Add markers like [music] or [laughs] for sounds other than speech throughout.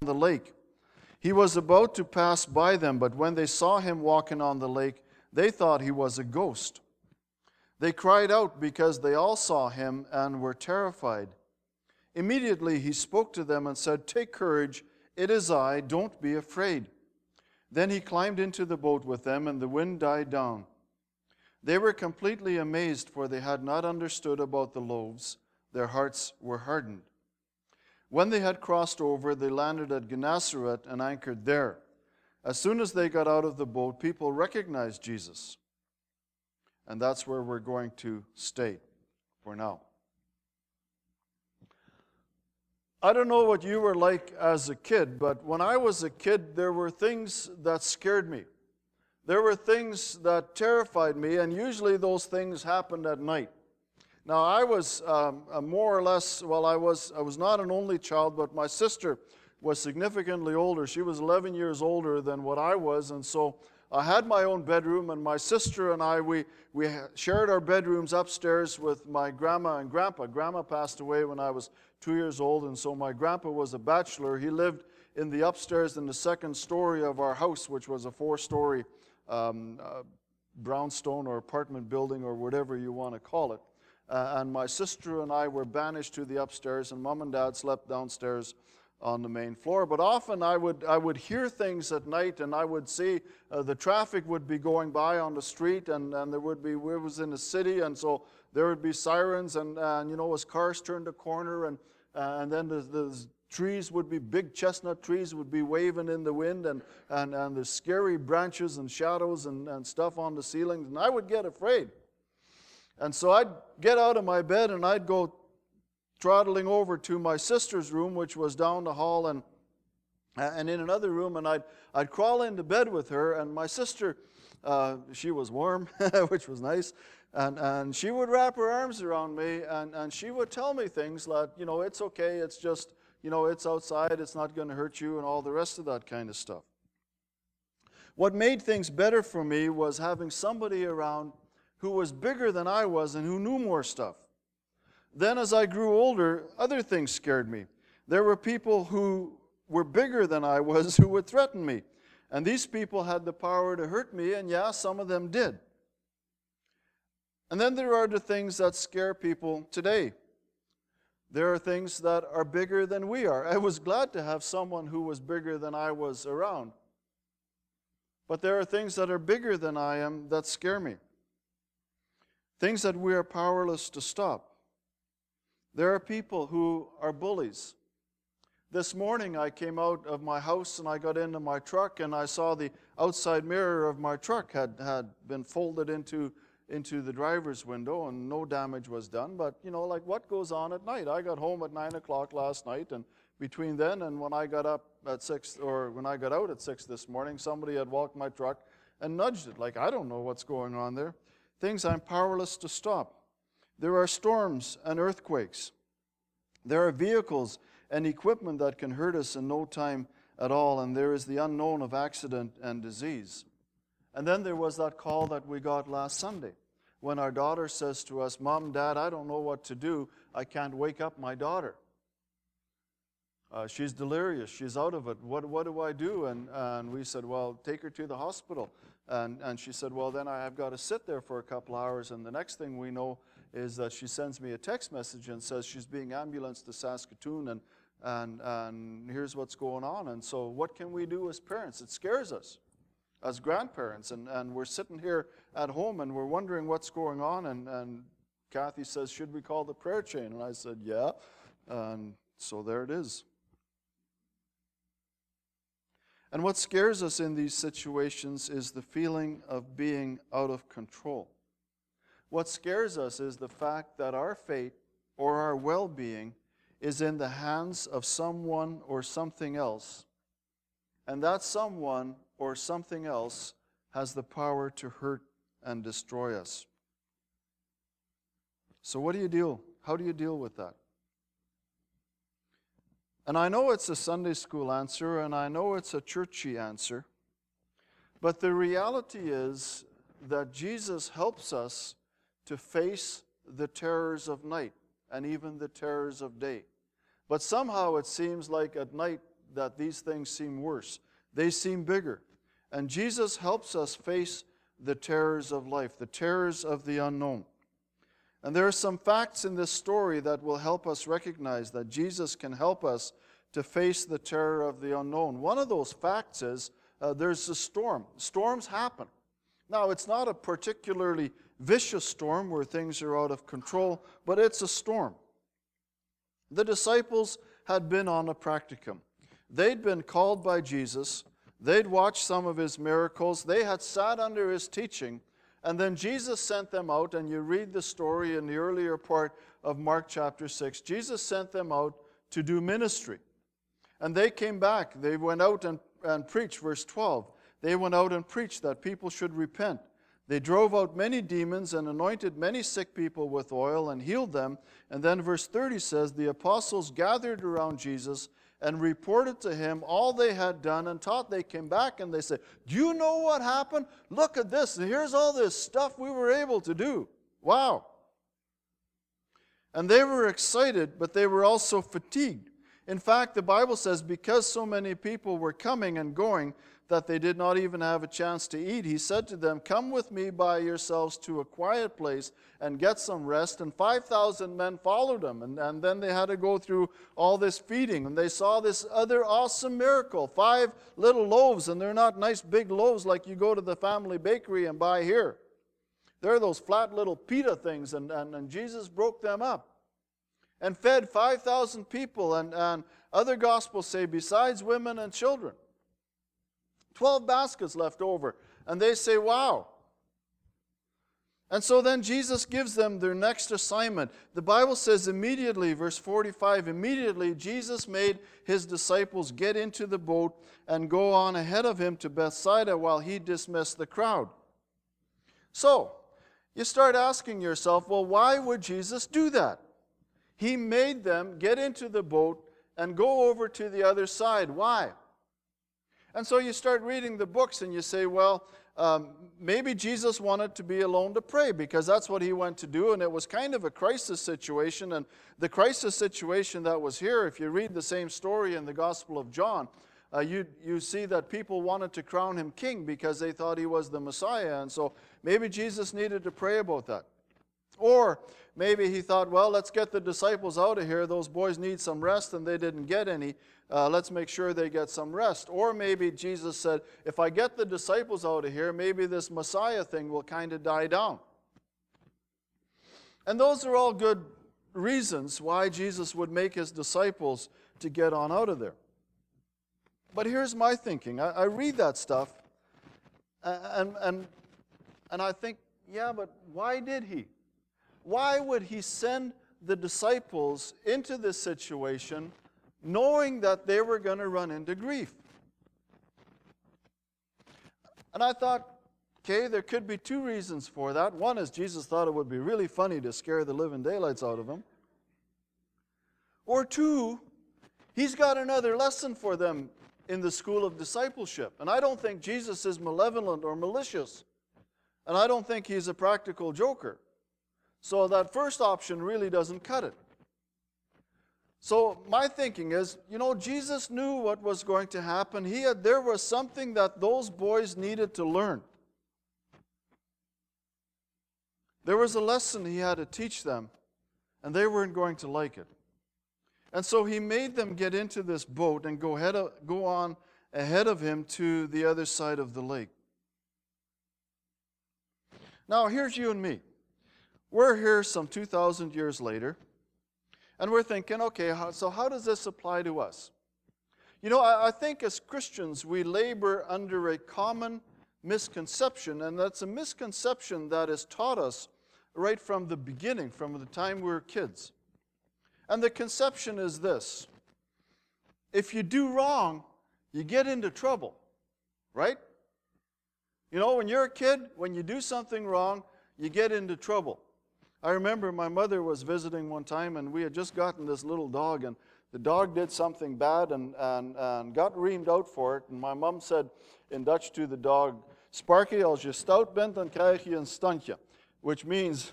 the lake. He was about to pass by them, but when they saw him walking on the lake, they thought he was a ghost. They cried out because they all saw him and were terrified. Immediately he spoke to them and said, Take courage, it is I, don't be afraid. Then he climbed into the boat with them, and the wind died down. They were completely amazed, for they had not understood about the loaves. Their hearts were hardened. When they had crossed over, they landed at Gennesaret and anchored there. As soon as they got out of the boat, people recognized Jesus. And that's where we're going to stay for now. I don't know what you were like as a kid, but when I was a kid, there were things that scared me. There were things that terrified me, and usually those things happened at night. Now, I was um, more or less, well, I was, I was not an only child, but my sister was significantly older. She was 11 years older than what I was, and so I had my own bedroom, and my sister and I, we, we shared our bedrooms upstairs with my grandma and grandpa. Grandma passed away when I was two years old, and so my grandpa was a bachelor. He lived in the upstairs in the second story of our house, which was a four story um, uh, brownstone or apartment building or whatever you want to call it. Uh, and my sister and I were banished to the upstairs, and mom and dad slept downstairs on the main floor. But often I would, I would hear things at night, and I would see uh, the traffic would be going by on the street, and, and there would be, we was in the city, and so there would be sirens, and, and you know, as cars turned a corner, and, and then the, the trees would be big chestnut trees would be waving in the wind and, and, and the scary branches and shadows and, and stuff on the ceilings and i would get afraid and so I'd get out of my bed and I'd go trotting over to my sister's room, which was down the hall and, and in another room, and I'd, I'd crawl into bed with her. And my sister, uh, she was warm, [laughs] which was nice, and, and she would wrap her arms around me and, and she would tell me things like, you know, it's okay, it's just, you know, it's outside, it's not going to hurt you, and all the rest of that kind of stuff. What made things better for me was having somebody around who was bigger than I was and who knew more stuff. Then, as I grew older, other things scared me. There were people who were bigger than I was [laughs] who would threaten me. And these people had the power to hurt me, and yeah, some of them did. And then there are the things that scare people today. There are things that are bigger than we are. I was glad to have someone who was bigger than I was around. But there are things that are bigger than I am that scare me things that we are powerless to stop. There are people who are bullies. This morning I came out of my house and I got into my truck and I saw the outside mirror of my truck had, had been folded into, into the driver's window and no damage was done. But, you know, like what goes on at night? I got home at 9 o'clock last night and between then and when I got up at 6 or when I got out at 6 this morning, somebody had walked my truck and nudged it. Like, I don't know what's going on there things I'm powerless to stop. There are storms and earthquakes. There are vehicles and equipment that can hurt us in no time at all, and there is the unknown of accident and disease. And then there was that call that we got last Sunday when our daughter says to us, Mom, Dad, I don't know what to do. I can't wake up my daughter. Uh, she's delirious. She's out of it. What, what do I do? And, and we said, Well, take her to the hospital. And, and she said, Well, then I have got to sit there for a couple hours. And the next thing we know is that she sends me a text message and says she's being ambulanced to Saskatoon and, and, and here's what's going on. And so, what can we do as parents? It scares us as grandparents. And, and we're sitting here at home and we're wondering what's going on. And, and Kathy says, Should we call the prayer chain? And I said, Yeah. And so there it is. And what scares us in these situations is the feeling of being out of control. What scares us is the fact that our fate or our well being is in the hands of someone or something else, and that someone or something else has the power to hurt and destroy us. So, what do you deal? How do you deal with that? And I know it's a Sunday school answer, and I know it's a churchy answer, but the reality is that Jesus helps us to face the terrors of night and even the terrors of day. But somehow it seems like at night that these things seem worse. They seem bigger. And Jesus helps us face the terrors of life, the terrors of the unknown. And there are some facts in this story that will help us recognize that Jesus can help us to face the terror of the unknown. One of those facts is uh, there's a storm. Storms happen. Now, it's not a particularly vicious storm where things are out of control, but it's a storm. The disciples had been on a practicum. They'd been called by Jesus, they'd watched some of his miracles, they had sat under his teaching, and then Jesus sent them out, and you read the story in the earlier part of Mark chapter 6. Jesus sent them out to do ministry. And they came back. They went out and, and preached, verse 12. They went out and preached that people should repent. They drove out many demons and anointed many sick people with oil and healed them. And then verse 30 says, The apostles gathered around Jesus and reported to him all they had done and taught. They came back and they said, Do you know what happened? Look at this. Here's all this stuff we were able to do. Wow. And they were excited, but they were also fatigued. In fact, the Bible says because so many people were coming and going, that they did not even have a chance to eat, he said to them, Come with me by yourselves to a quiet place and get some rest. And 5,000 men followed him. And, and then they had to go through all this feeding. And they saw this other awesome miracle five little loaves. And they're not nice big loaves like you go to the family bakery and buy here. They're those flat little pita things. And, and, and Jesus broke them up and fed 5,000 people. And, and other gospels say, besides women and children. 12 baskets left over. And they say, Wow. And so then Jesus gives them their next assignment. The Bible says immediately, verse 45, immediately Jesus made his disciples get into the boat and go on ahead of him to Bethsaida while he dismissed the crowd. So, you start asking yourself, well, why would Jesus do that? He made them get into the boat and go over to the other side. Why? And so you start reading the books and you say, well, um, maybe Jesus wanted to be alone to pray because that's what he went to do. And it was kind of a crisis situation. And the crisis situation that was here, if you read the same story in the Gospel of John, uh, you, you see that people wanted to crown him king because they thought he was the Messiah. And so maybe Jesus needed to pray about that. Or maybe he thought, well, let's get the disciples out of here. Those boys need some rest and they didn't get any uh, let's make sure they get some rest. Or maybe Jesus said, if I get the disciples out of here, maybe this Messiah thing will kind of die down. And those are all good reasons why Jesus would make his disciples to get on out of there. But here's my thinking I, I read that stuff and, and, and I think, yeah, but why did he? Why would he send the disciples into this situation knowing that they were going to run into grief. And I thought, okay, there could be two reasons for that. One is Jesus thought it would be really funny to scare the living daylights out of them. Or two, he's got another lesson for them in the school of discipleship. And I don't think Jesus is malevolent or malicious. And I don't think he's a practical joker. So that first option really doesn't cut it. So my thinking is, you know, Jesus knew what was going to happen. He had, there was something that those boys needed to learn. There was a lesson he had to teach them, and they weren't going to like it. And so he made them get into this boat and go, ahead of, go on ahead of him to the other side of the lake. Now, here's you and me. We're here some 2,000 years later. And we're thinking, okay, so how does this apply to us? You know, I, I think as Christians, we labor under a common misconception, and that's a misconception that is taught us right from the beginning, from the time we were kids. And the conception is this if you do wrong, you get into trouble, right? You know, when you're a kid, when you do something wrong, you get into trouble. I remember my mother was visiting one time, and we had just gotten this little dog, and the dog did something bad and, and, and got reamed out for it. And my mom said in Dutch to the dog, Sparky, als je stout bent, dan krijg je een standje. Which means,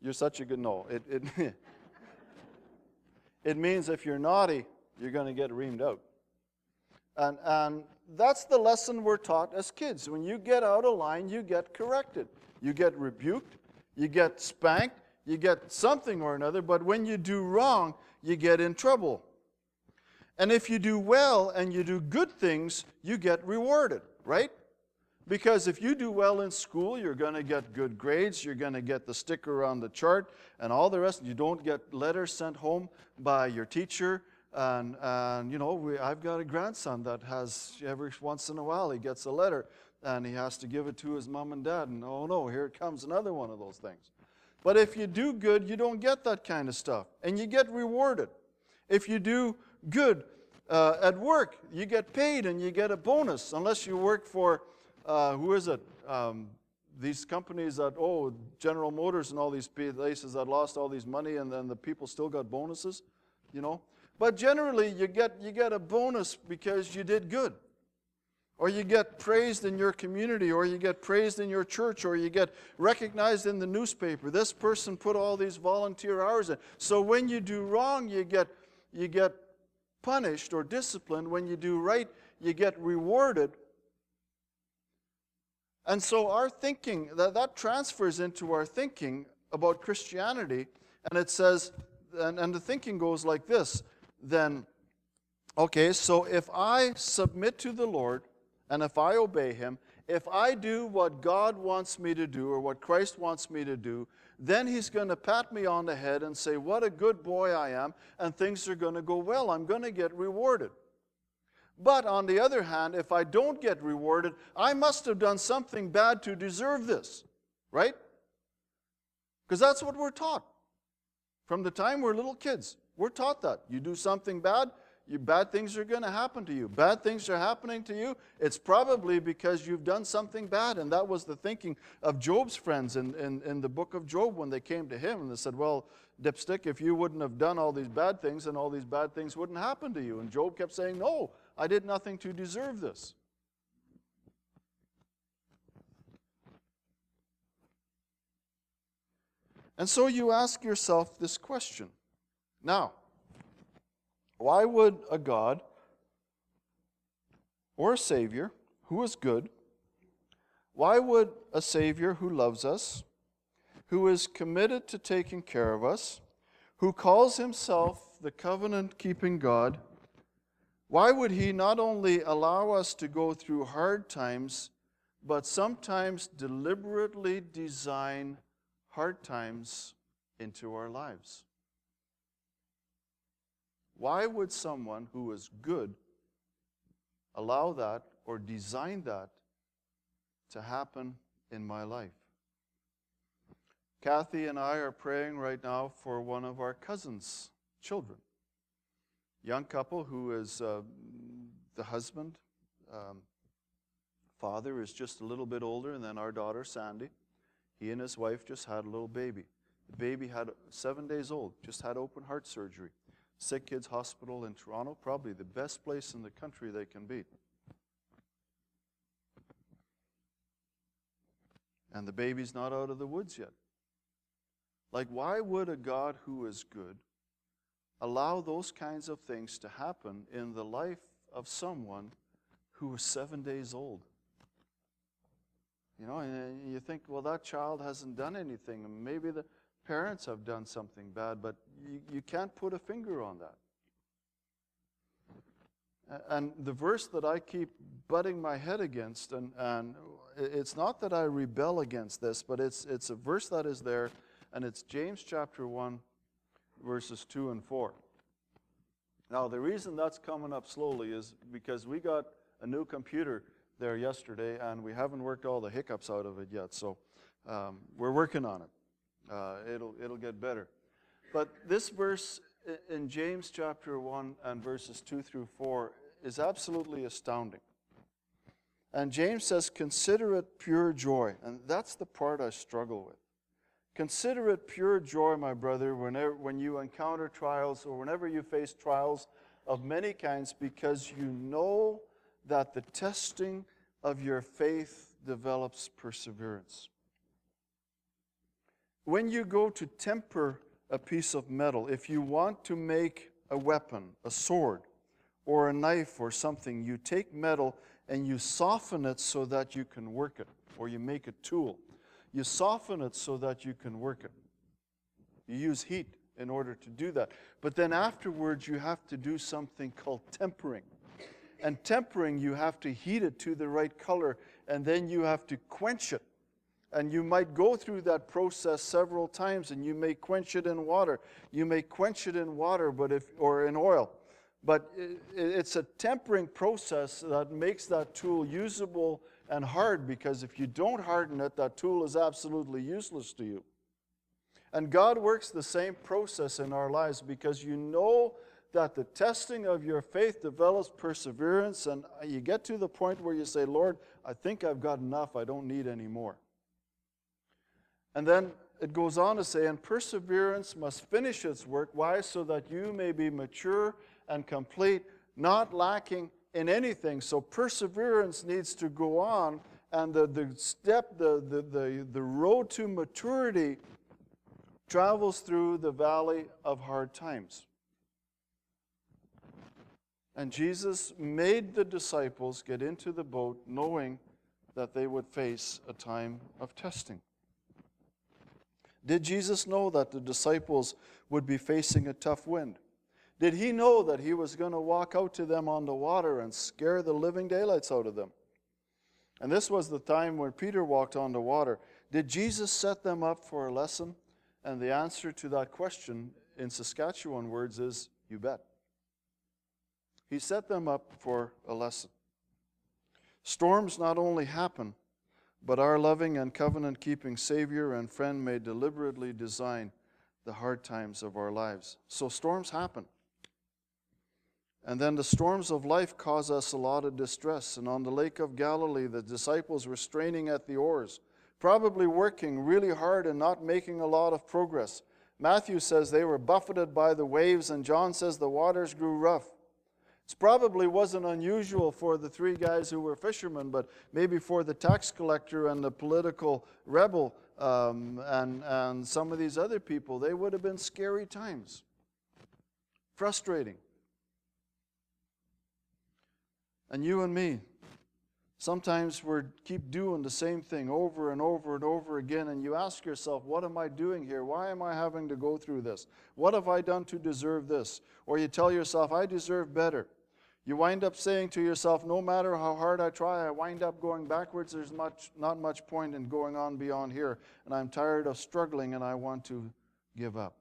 you're such a good, no. It, it, [laughs] it means if you're naughty, you're going to get reamed out. And, and that's the lesson we're taught as kids. When you get out of line, you get corrected. You get rebuked, you get spanked, you get something or another, but when you do wrong, you get in trouble. And if you do well and you do good things, you get rewarded, right? Because if you do well in school, you're going to get good grades, you're going to get the sticker on the chart, and all the rest. You don't get letters sent home by your teacher. And, and you know, we, I've got a grandson that has, every once in a while, he gets a letter and he has to give it to his mom and dad. And oh no, here comes another one of those things. But if you do good, you don't get that kind of stuff. And you get rewarded. If you do good uh, at work, you get paid and you get a bonus, unless you work for, uh, who is it? Um, these companies that, oh, General Motors and all these places that lost all these money and then the people still got bonuses, you know? But generally, you get, you get a bonus because you did good or you get praised in your community, or you get praised in your church, or you get recognized in the newspaper. This person put all these volunteer hours in. So when you do wrong, you get, you get punished or disciplined. When you do right, you get rewarded. And so our thinking, that, that transfers into our thinking about Christianity, and it says, and, and the thinking goes like this then, okay, so if I submit to the Lord, and if I obey him, if I do what God wants me to do or what Christ wants me to do, then he's going to pat me on the head and say, What a good boy I am, and things are going to go well. I'm going to get rewarded. But on the other hand, if I don't get rewarded, I must have done something bad to deserve this, right? Because that's what we're taught. From the time we're little kids, we're taught that. You do something bad, you, bad things are going to happen to you. Bad things are happening to you. It's probably because you've done something bad. And that was the thinking of Job's friends in, in, in the book of Job when they came to him and they said, Well, Dipstick, if you wouldn't have done all these bad things, then all these bad things wouldn't happen to you. And Job kept saying, No, I did nothing to deserve this. And so you ask yourself this question. Now, why would a God or a Savior who is good, why would a Savior who loves us, who is committed to taking care of us, who calls himself the covenant keeping God, why would he not only allow us to go through hard times, but sometimes deliberately design hard times into our lives? Why would someone who is good allow that or design that to happen in my life? Kathy and I are praying right now for one of our cousins' children. Young couple who is uh, the husband, um, father is just a little bit older than our daughter Sandy. He and his wife just had a little baby. The baby had seven days old, just had open heart surgery. Sick Kids Hospital in Toronto, probably the best place in the country they can be. And the baby's not out of the woods yet. Like, why would a God who is good allow those kinds of things to happen in the life of someone who was seven days old? You know, and uh, you think, well, that child hasn't done anything. And maybe the parents have done something bad, but you, you can't put a finger on that. And the verse that I keep butting my head against, and, and it's not that I rebel against this, but it's, it's a verse that is there, and it's James chapter 1, verses 2 and 4. Now, the reason that's coming up slowly is because we got a new computer there yesterday, and we haven't worked all the hiccups out of it yet, so um, we're working on it. Uh, it'll, it'll get better. But this verse in James chapter 1 and verses 2 through 4 is absolutely astounding. And James says, Consider it pure joy. And that's the part I struggle with. Consider it pure joy, my brother, whenever, when you encounter trials or whenever you face trials of many kinds, because you know that the testing of your faith develops perseverance. When you go to temper a piece of metal, if you want to make a weapon, a sword, or a knife or something, you take metal and you soften it so that you can work it, or you make a tool. You soften it so that you can work it. You use heat in order to do that. But then afterwards, you have to do something called tempering. And tempering, you have to heat it to the right color, and then you have to quench it. And you might go through that process several times, and you may quench it in water. You may quench it in water, but if or in oil. But it's a tempering process that makes that tool usable and hard because if you don't harden it, that tool is absolutely useless to you. And God works the same process in our lives because you know that the testing of your faith develops perseverance, and you get to the point where you say, Lord, I think I've got enough, I don't need any more. And then it goes on to say, and perseverance must finish its work. Why? So that you may be mature and complete, not lacking in anything. So perseverance needs to go on, and the, the step, the, the, the, the road to maturity travels through the valley of hard times. And Jesus made the disciples get into the boat knowing that they would face a time of testing. Did Jesus know that the disciples would be facing a tough wind? Did he know that he was going to walk out to them on the water and scare the living daylights out of them? And this was the time when Peter walked on the water. Did Jesus set them up for a lesson? And the answer to that question in Saskatchewan words is you bet. He set them up for a lesson. Storms not only happen, but our loving and covenant keeping Savior and friend may deliberately design the hard times of our lives. So storms happen. And then the storms of life cause us a lot of distress. And on the Lake of Galilee, the disciples were straining at the oars probably working really hard and not making a lot of progress. Matthew says they were buffeted by the waves, and John says the waters grew rough. It probably wasn't unusual for the three guys who were fishermen, but maybe for the tax collector and the political rebel um, and, and some of these other people, they would have been scary times. Frustrating. And you and me, Sometimes we keep doing the same thing over and over and over again, and you ask yourself, What am I doing here? Why am I having to go through this? What have I done to deserve this? Or you tell yourself, I deserve better. You wind up saying to yourself, No matter how hard I try, I wind up going backwards. There's much, not much point in going on beyond here, and I'm tired of struggling and I want to give up.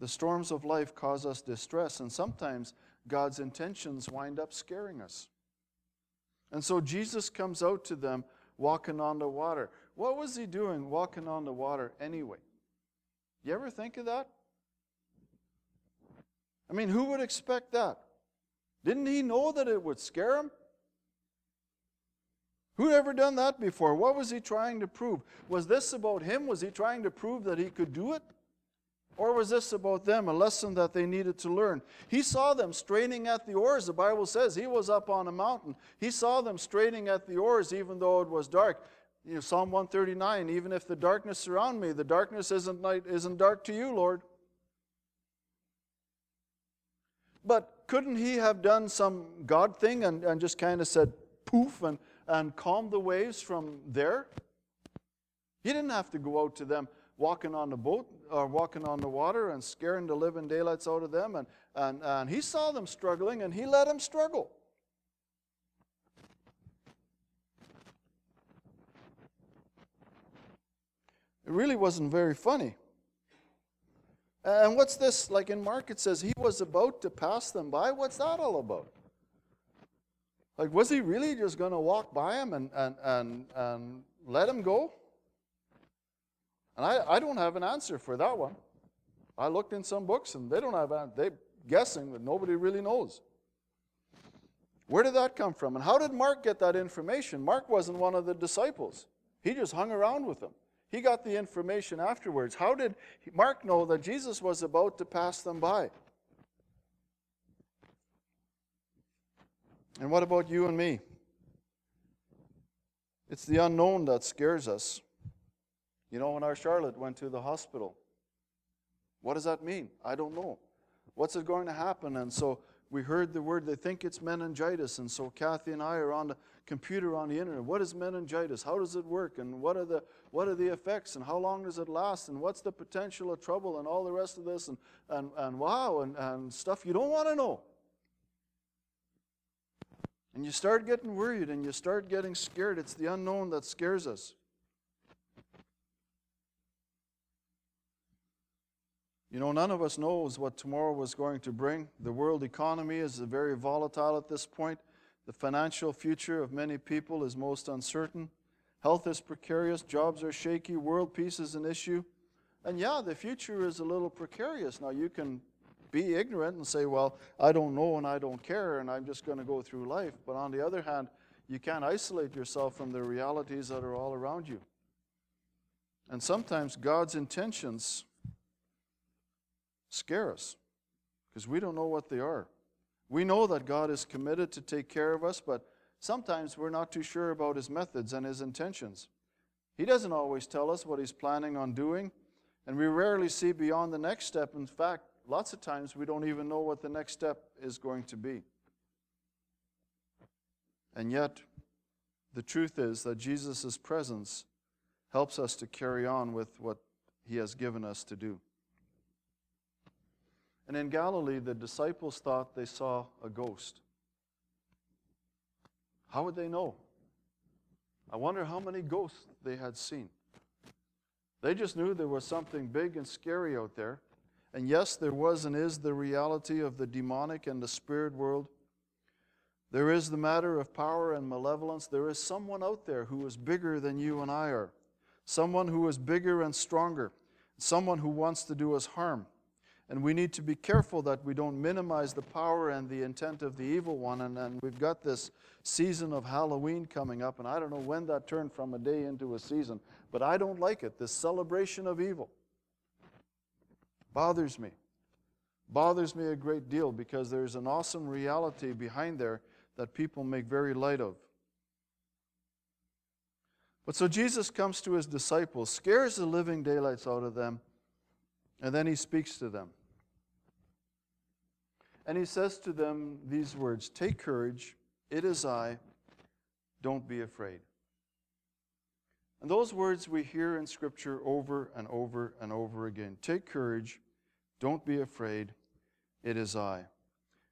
The storms of life cause us distress, and sometimes God's intentions wind up scaring us. And so Jesus comes out to them walking on the water. What was he doing walking on the water anyway? You ever think of that? I mean, who would expect that? Didn't he know that it would scare him? Who'd ever done that before? What was he trying to prove? Was this about him? Was he trying to prove that he could do it? Or was this about them, a lesson that they needed to learn? He saw them straining at the oars. The Bible says he was up on a mountain. He saw them straining at the oars even though it was dark. You know, Psalm 139 even if the darkness surround me, the darkness isn't, night, isn't dark to you, Lord. But couldn't he have done some God thing and, and just kind of said poof and, and calmed the waves from there? He didn't have to go out to them walking on the boat or walking on the water and scaring the living daylights out of them. And, and, and he saw them struggling and he let them struggle. It really wasn't very funny. And what's this? Like in Mark, it says he was about to pass them by. What's that all about? Like, was he really just going to walk by him and, and, and, and let him go? And I, I don't have an answer for that one. I looked in some books and they don't have an they guessing that nobody really knows. Where did that come from? And how did Mark get that information? Mark wasn't one of the disciples. He just hung around with them. He got the information afterwards. How did Mark know that Jesus was about to pass them by? And what about you and me? It's the unknown that scares us. You know, when our Charlotte went to the hospital, what does that mean? I don't know. What's it going to happen? And so we heard the word, they think it's meningitis. And so Kathy and I are on the computer on the internet. What is meningitis? How does it work? And what are the, what are the effects? And how long does it last? And what's the potential of trouble? And all the rest of this. And, and, and wow, and, and stuff you don't want to know. And you start getting worried and you start getting scared. It's the unknown that scares us. You know, none of us knows what tomorrow was going to bring. The world economy is very volatile at this point. The financial future of many people is most uncertain. Health is precarious, jobs are shaky, world peace is an issue. And yeah, the future is a little precarious. Now, you can be ignorant and say, well, I don't know and I don't care and I'm just going to go through life. But on the other hand, you can't isolate yourself from the realities that are all around you. And sometimes God's intentions scare us because we don't know what they are. We know that God is committed to take care of us, but sometimes we're not too sure about his methods and his intentions. He doesn't always tell us what he's planning on doing, and we rarely see beyond the next step. In fact, lots of times we don't even know what the next step is going to be. And yet, the truth is that Jesus' presence helps us to carry on with what he has given us to do. And in Galilee, the disciples thought they saw a ghost. How would they know? I wonder how many ghosts they had seen. They just knew there was something big and scary out there. And yes, there was and is the reality of the demonic and the spirit world. There is the matter of power and malevolence. There is someone out there who is bigger than you and I are, someone who is bigger and stronger, someone who wants to do us harm. And we need to be careful that we don't minimize the power and the intent of the evil one. And, and we've got this season of Halloween coming up, and I don't know when that turned from a day into a season, but I don't like it. This celebration of evil bothers me. Bothers me a great deal because there's an awesome reality behind there that people make very light of. But so Jesus comes to his disciples, scares the living daylights out of them and then he speaks to them. And he says to them these words Take courage, it is I, don't be afraid. And those words we hear in Scripture over and over and over again. Take courage, don't be afraid, it is I.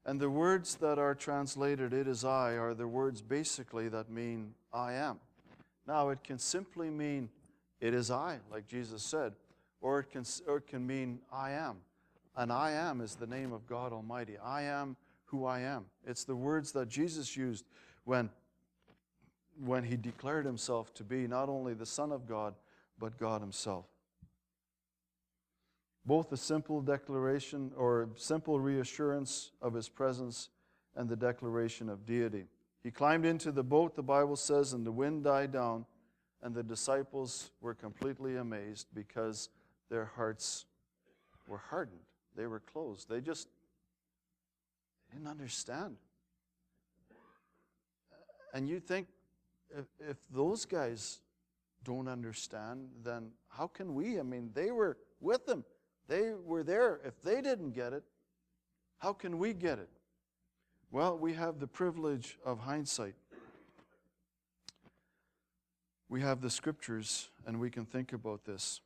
And the words that are translated, it is I, are the words basically that mean I am. Now, it can simply mean it is I, like Jesus said, or it can, or it can mean I am. And I am is the name of God Almighty. I am who I am. It's the words that Jesus used when, when he declared himself to be not only the Son of God, but God himself. Both a simple declaration or simple reassurance of his presence and the declaration of deity. He climbed into the boat, the Bible says, and the wind died down, and the disciples were completely amazed because their hearts were hardened. They were closed. They just didn't understand. And you think if, if those guys don't understand, then how can we? I mean, they were with them, they were there. If they didn't get it, how can we get it? Well, we have the privilege of hindsight. We have the scriptures, and we can think about this.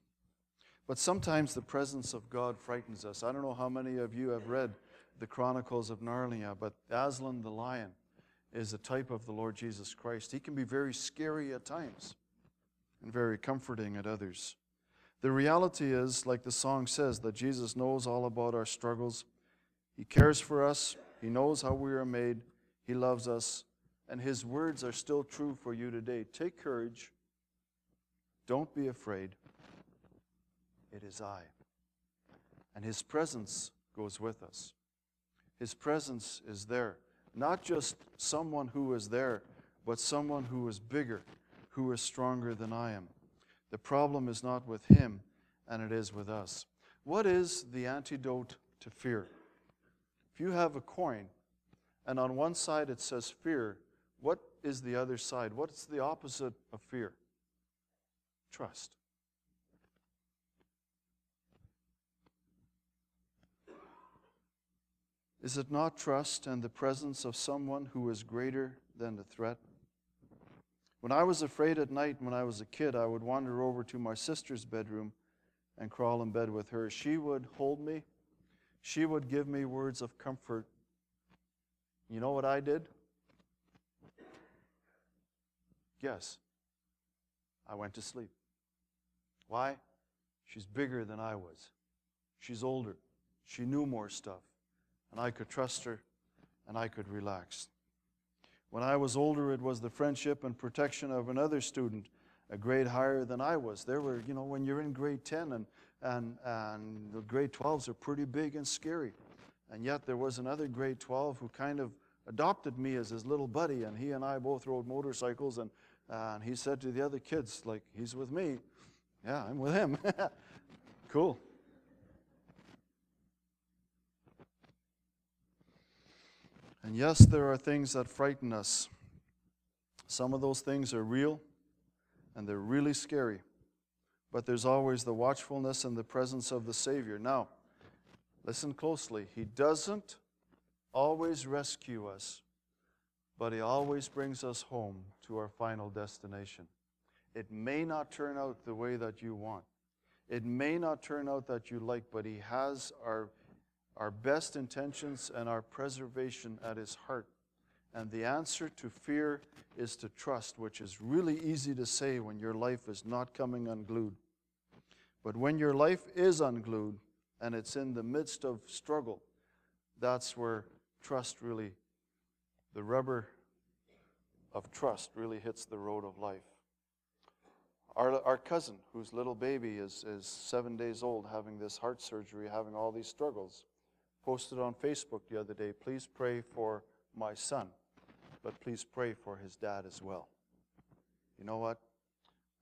But sometimes the presence of God frightens us. I don't know how many of you have read the Chronicles of Narnia, but Aslan the lion is a type of the Lord Jesus Christ. He can be very scary at times and very comforting at others. The reality is, like the song says, that Jesus knows all about our struggles. He cares for us, He knows how we are made, He loves us, and His words are still true for you today. Take courage, don't be afraid. It is I. And His presence goes with us. His presence is there. Not just someone who is there, but someone who is bigger, who is stronger than I am. The problem is not with Him, and it is with us. What is the antidote to fear? If you have a coin, and on one side it says fear, what is the other side? What's the opposite of fear? Trust. Is it not trust and the presence of someone who is greater than the threat? When I was afraid at night when I was a kid, I would wander over to my sister's bedroom and crawl in bed with her. She would hold me, she would give me words of comfort. You know what I did? Guess. I went to sleep. Why? She's bigger than I was. She's older. She knew more stuff. And I could trust her and I could relax. When I was older, it was the friendship and protection of another student, a grade higher than I was. There were, you know, when you're in grade 10 and, and, and the grade 12s are pretty big and scary. And yet there was another grade 12 who kind of adopted me as his little buddy, and he and I both rode motorcycles. And, and he said to the other kids, like, he's with me. Yeah, I'm with him. [laughs] cool. And yes, there are things that frighten us. Some of those things are real and they're really scary. But there's always the watchfulness and the presence of the Savior. Now, listen closely. He doesn't always rescue us, but He always brings us home to our final destination. It may not turn out the way that you want. It may not turn out that you like, but He has our our best intentions and our preservation at His heart. And the answer to fear is to trust, which is really easy to say when your life is not coming unglued. But when your life is unglued and it's in the midst of struggle, that's where trust really, the rubber of trust really hits the road of life. Our, our cousin, whose little baby is, is seven days old, having this heart surgery, having all these struggles, posted on Facebook the other day, please pray for my son, but please pray for his dad as well. You know what?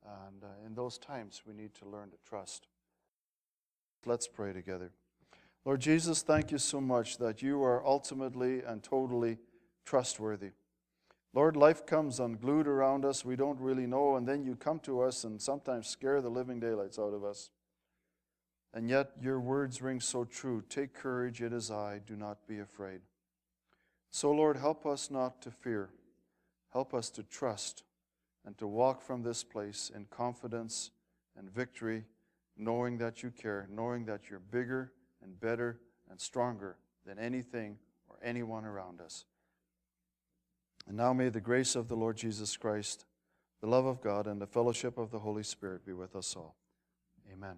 And uh, in those times, we need to learn to trust. Let's pray together. Lord Jesus, thank you so much that you are ultimately and totally trustworthy. Lord, life comes unglued around us. We don't really know, and then you come to us and sometimes scare the living daylights out of us. And yet your words ring so true. Take courage, it is I. Do not be afraid. So, Lord, help us not to fear. Help us to trust and to walk from this place in confidence and victory, knowing that you care, knowing that you're bigger and better and stronger than anything or anyone around us. And now may the grace of the Lord Jesus Christ, the love of God, and the fellowship of the Holy Spirit be with us all. Amen.